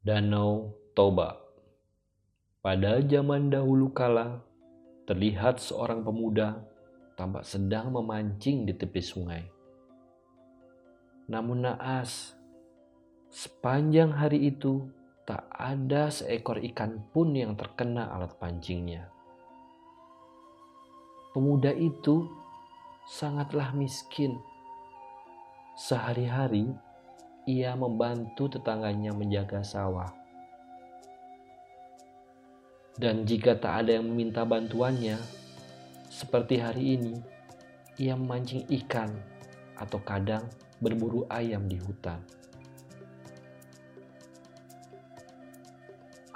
Danau Toba Pada zaman dahulu kala, terlihat seorang pemuda tampak sedang memancing di tepi sungai. Namun naas, sepanjang hari itu tak ada seekor ikan pun yang terkena alat pancingnya. Pemuda itu sangatlah miskin. Sehari-hari ia membantu tetangganya menjaga sawah. Dan jika tak ada yang meminta bantuannya, seperti hari ini, ia memancing ikan atau kadang berburu ayam di hutan.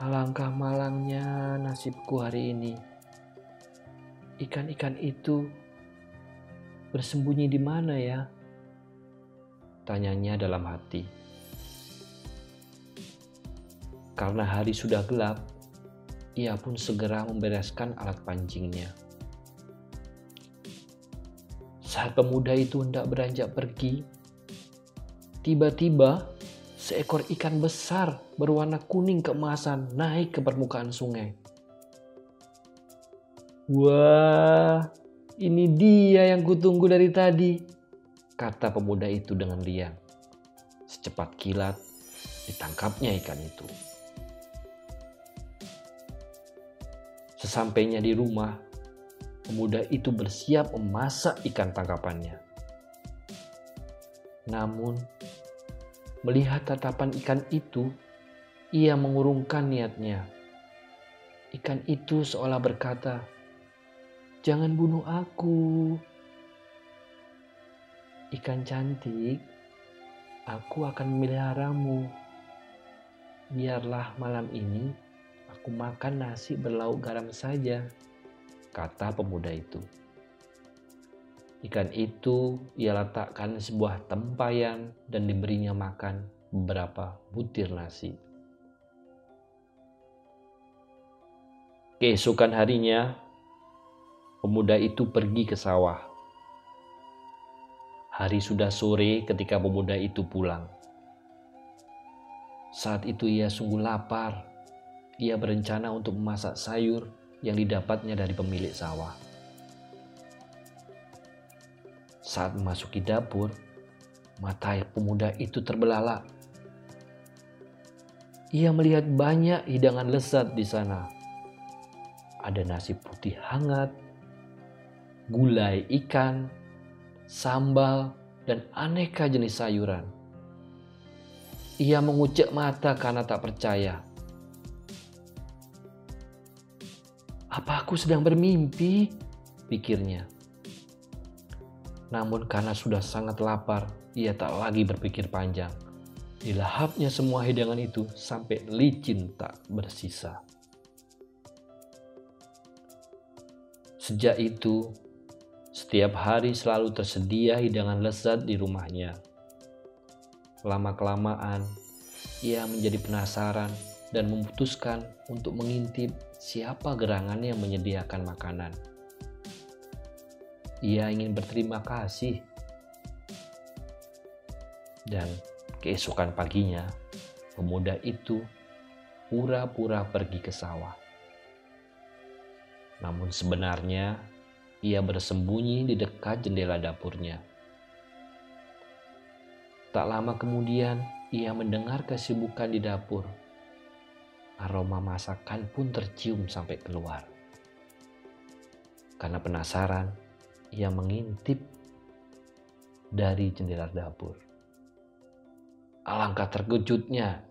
Alangkah malangnya nasibku hari ini. Ikan-ikan itu bersembunyi di mana ya? Tanyanya dalam hati. Karena hari sudah gelap, ia pun segera membereskan alat pancingnya. Saat pemuda itu hendak beranjak pergi, tiba-tiba seekor ikan besar berwarna kuning keemasan naik ke permukaan sungai. Wah, ini dia yang kutunggu dari tadi, kata pemuda itu dengan riang. Secepat kilat, ditangkapnya ikan itu. Sesampainya di rumah, pemuda itu bersiap memasak ikan tangkapannya. Namun, melihat tatapan ikan itu, ia mengurungkan niatnya. Ikan itu seolah berkata, "Jangan bunuh aku, ikan cantik. Aku akan memeliharamu. Biarlah malam ini Aku makan nasi berlauk garam saja, kata pemuda itu. Ikan itu ia letakkan sebuah tempayan dan diberinya makan beberapa butir nasi. Keesokan harinya, pemuda itu pergi ke sawah. Hari sudah sore ketika pemuda itu pulang. Saat itu ia sungguh lapar ia berencana untuk memasak sayur yang didapatnya dari pemilik sawah. Saat memasuki dapur, mata pemuda itu terbelalak. Ia melihat banyak hidangan lezat di sana. Ada nasi putih hangat, gulai ikan, sambal, dan aneka jenis sayuran. Ia mengucek mata karena tak percaya Apa aku sedang bermimpi? Pikirnya. Namun karena sudah sangat lapar, ia tak lagi berpikir panjang. Dilahapnya semua hidangan itu sampai licin tak bersisa. Sejak itu, setiap hari selalu tersedia hidangan lezat di rumahnya. Lama-kelamaan, ia menjadi penasaran dan memutuskan untuk mengintip siapa gerangan yang menyediakan makanan. Ia ingin berterima kasih. Dan keesokan paginya, pemuda itu pura-pura pergi ke sawah. Namun sebenarnya ia bersembunyi di dekat jendela dapurnya. Tak lama kemudian, ia mendengar kesibukan di dapur aroma masakan pun tercium sampai keluar. Karena penasaran, ia mengintip dari jendela dapur. Alangkah terkejutnya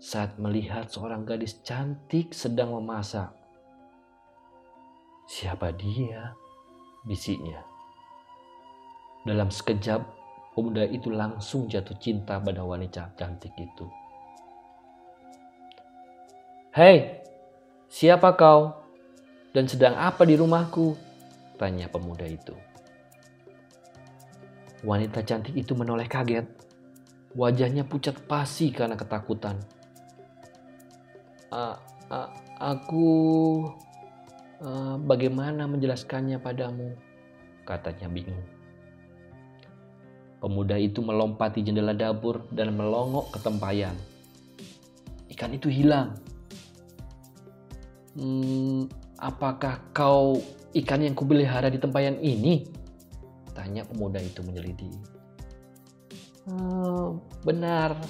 saat melihat seorang gadis cantik sedang memasak. Siapa dia? bisiknya. Dalam sekejap, pemuda itu langsung jatuh cinta pada wanita cantik itu. Hei, siapa kau? Dan sedang apa di rumahku? Tanya pemuda itu. Wanita cantik itu menoleh kaget. Wajahnya pucat pasi karena ketakutan. A, a, aku a, bagaimana menjelaskannya padamu? Katanya bingung. Pemuda itu melompati jendela dapur dan melongok ke tempayan ikan itu hilang. Hmm, apakah kau ikan yang kupelihara di tempayan ini? Tanya pemuda itu menyelidiki. Oh, benar,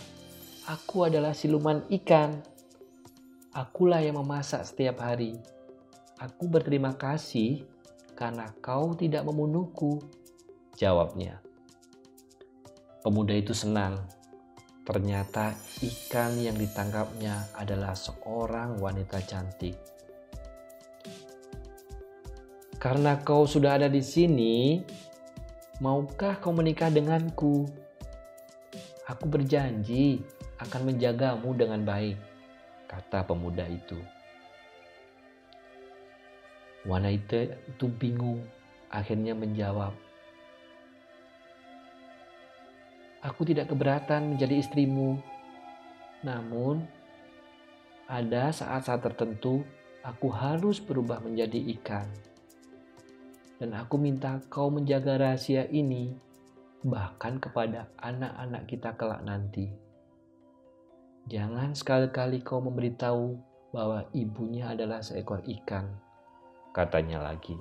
aku adalah siluman ikan. Akulah yang memasak setiap hari. Aku berterima kasih karena kau tidak membunuhku. Jawabnya. Pemuda itu senang. Ternyata ikan yang ditangkapnya adalah seorang wanita cantik. Karena kau sudah ada di sini, maukah kau menikah denganku? Aku berjanji akan menjagamu dengan baik, kata pemuda itu. Wanita itu bingung, akhirnya menjawab, Aku tidak keberatan menjadi istrimu. Namun, ada saat-saat tertentu aku harus berubah menjadi ikan dan aku minta kau menjaga rahasia ini bahkan kepada anak-anak kita kelak nanti. Jangan sekali-kali kau memberitahu bahwa ibunya adalah seekor ikan, katanya lagi.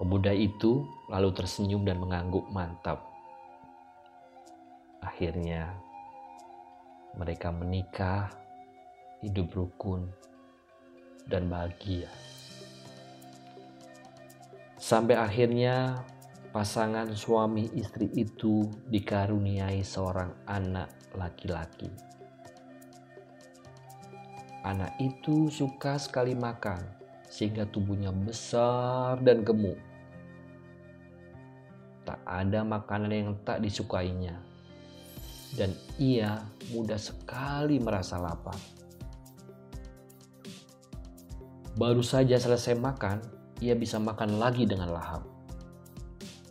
Pemuda itu lalu tersenyum dan mengangguk mantap. Akhirnya, mereka menikah, hidup rukun, dan bahagia. Sampai akhirnya pasangan suami istri itu dikaruniai seorang anak laki-laki. Anak itu suka sekali makan sehingga tubuhnya besar dan gemuk. Tak ada makanan yang tak disukainya. Dan ia mudah sekali merasa lapar. Baru saja selesai makan, ia bisa makan lagi dengan lahap.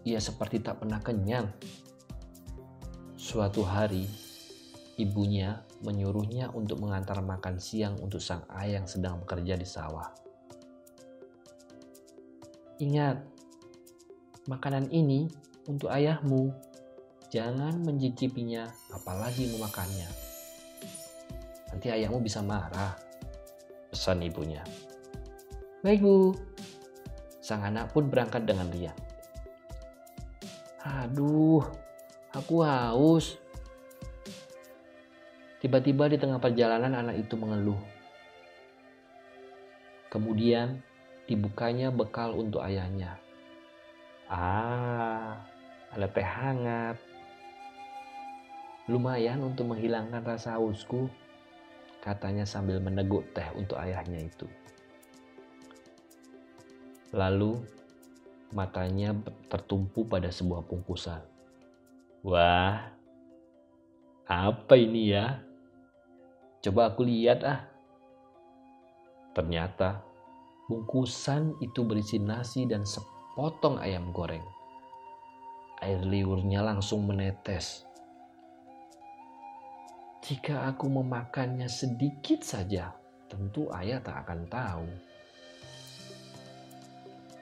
Ia seperti tak pernah kenyang. Suatu hari, ibunya menyuruhnya untuk mengantar makan siang untuk sang ayah yang sedang bekerja di sawah. Ingat, makanan ini untuk ayahmu. Jangan mencicipinya, apalagi memakannya. Nanti ayahmu bisa marah. Pesan ibunya. Baik, Bu. Sang anak pun berangkat dengan riang. Aduh, aku haus. Tiba-tiba di tengah perjalanan anak itu mengeluh. Kemudian dibukanya bekal untuk ayahnya. Ah, ada teh hangat. Lumayan untuk menghilangkan rasa hausku, katanya sambil meneguk teh untuk ayahnya itu. Lalu matanya tertumpu pada sebuah bungkusan. Wah, apa ini ya? Coba aku lihat ah. Ternyata bungkusan itu berisi nasi dan sepotong ayam goreng. Air liurnya langsung menetes. Jika aku memakannya sedikit saja, tentu ayah tak akan tahu.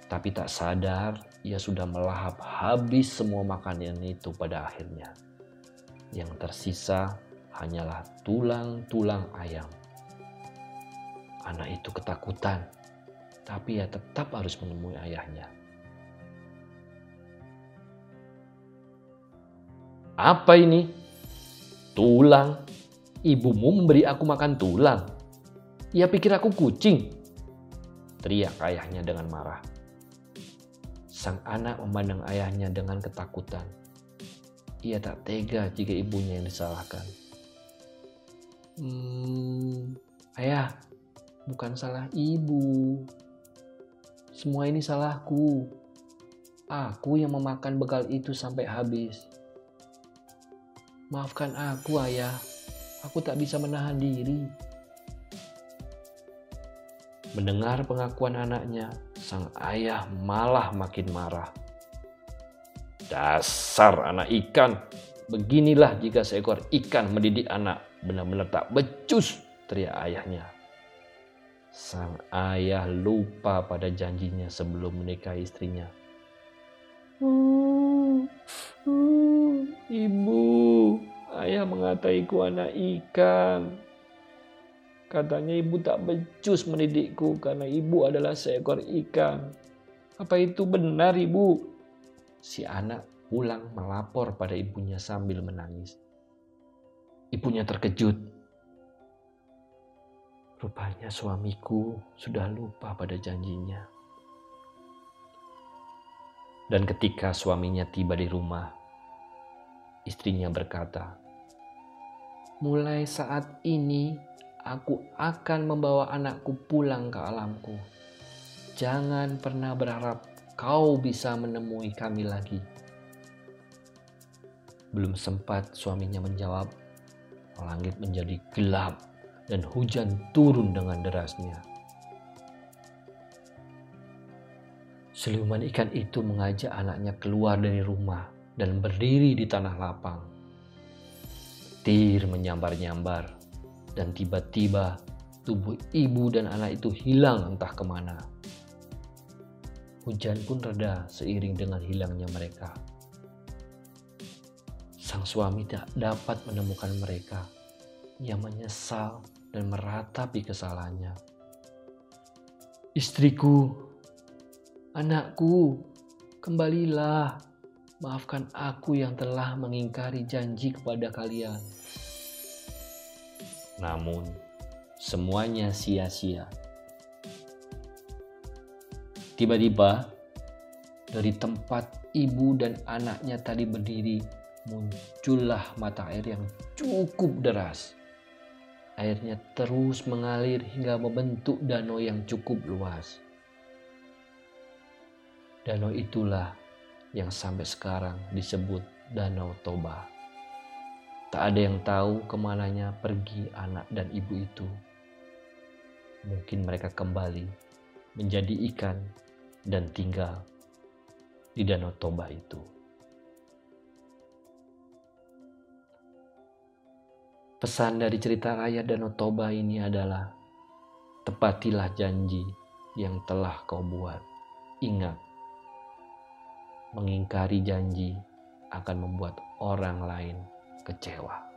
Tapi tak sadar, ia sudah melahap habis semua makanan itu pada akhirnya. Yang tersisa hanyalah tulang-tulang ayam. Anak itu ketakutan, tapi ia tetap harus menemui ayahnya. Apa ini? Tulang. Ibumu memberi aku makan tulang. Ia pikir aku kucing. Teriak ayahnya dengan marah. Sang anak memandang ayahnya dengan ketakutan. Ia tak tega jika ibunya yang disalahkan. Hmm, ayah, bukan salah ibu. Semua ini salahku. Aku yang memakan bekal itu sampai habis. Maafkan aku, ayah. Aku tak bisa menahan diri. Mendengar pengakuan anaknya, sang ayah malah makin marah. Dasar anak ikan, beginilah jika seekor ikan mendidik anak, benar-benar tak becus, teriak ayahnya. Sang ayah lupa pada janjinya sebelum menikahi istrinya. Uh, uh, ibu, Ayah mengataiku anak ikan. Katanya ibu tak becus mendidikku karena ibu adalah seekor ikan. Apa itu benar ibu? Si anak pulang melapor pada ibunya sambil menangis. Ibunya terkejut. Rupanya suamiku sudah lupa pada janjinya. Dan ketika suaminya tiba di rumah, istrinya berkata, "Mulai saat ini aku akan membawa anakku pulang ke alamku. Jangan pernah berharap kau bisa menemui kami lagi. Belum sempat suaminya menjawab, langit menjadi gelap dan hujan turun dengan derasnya. Siluman ikan itu mengajak anaknya keluar dari rumah dan berdiri di tanah lapang. Tir menyambar-nyambar dan tiba-tiba tubuh ibu dan anak itu hilang entah ke mana. Hujan pun reda seiring dengan hilangnya mereka. Sang suami tak dapat menemukan mereka. Ia menyesal dan meratapi kesalahannya. Istriku, anakku, kembalilah. Maafkan aku yang telah mengingkari janji kepada kalian. Namun, semuanya sia-sia. Tiba-tiba, dari tempat ibu dan anaknya tadi berdiri, muncullah mata air yang cukup deras. Airnya terus mengalir hingga membentuk danau yang cukup luas. Danau itulah yang sampai sekarang disebut Danau Toba. Tak ada yang tahu ke mananya pergi anak dan ibu itu. Mungkin mereka kembali menjadi ikan dan tinggal di Danau Toba itu. Pesan dari cerita rakyat Danau Toba ini adalah tepatilah janji yang telah kau buat. Ingat, mengingkari janji akan membuat orang lain kecewa.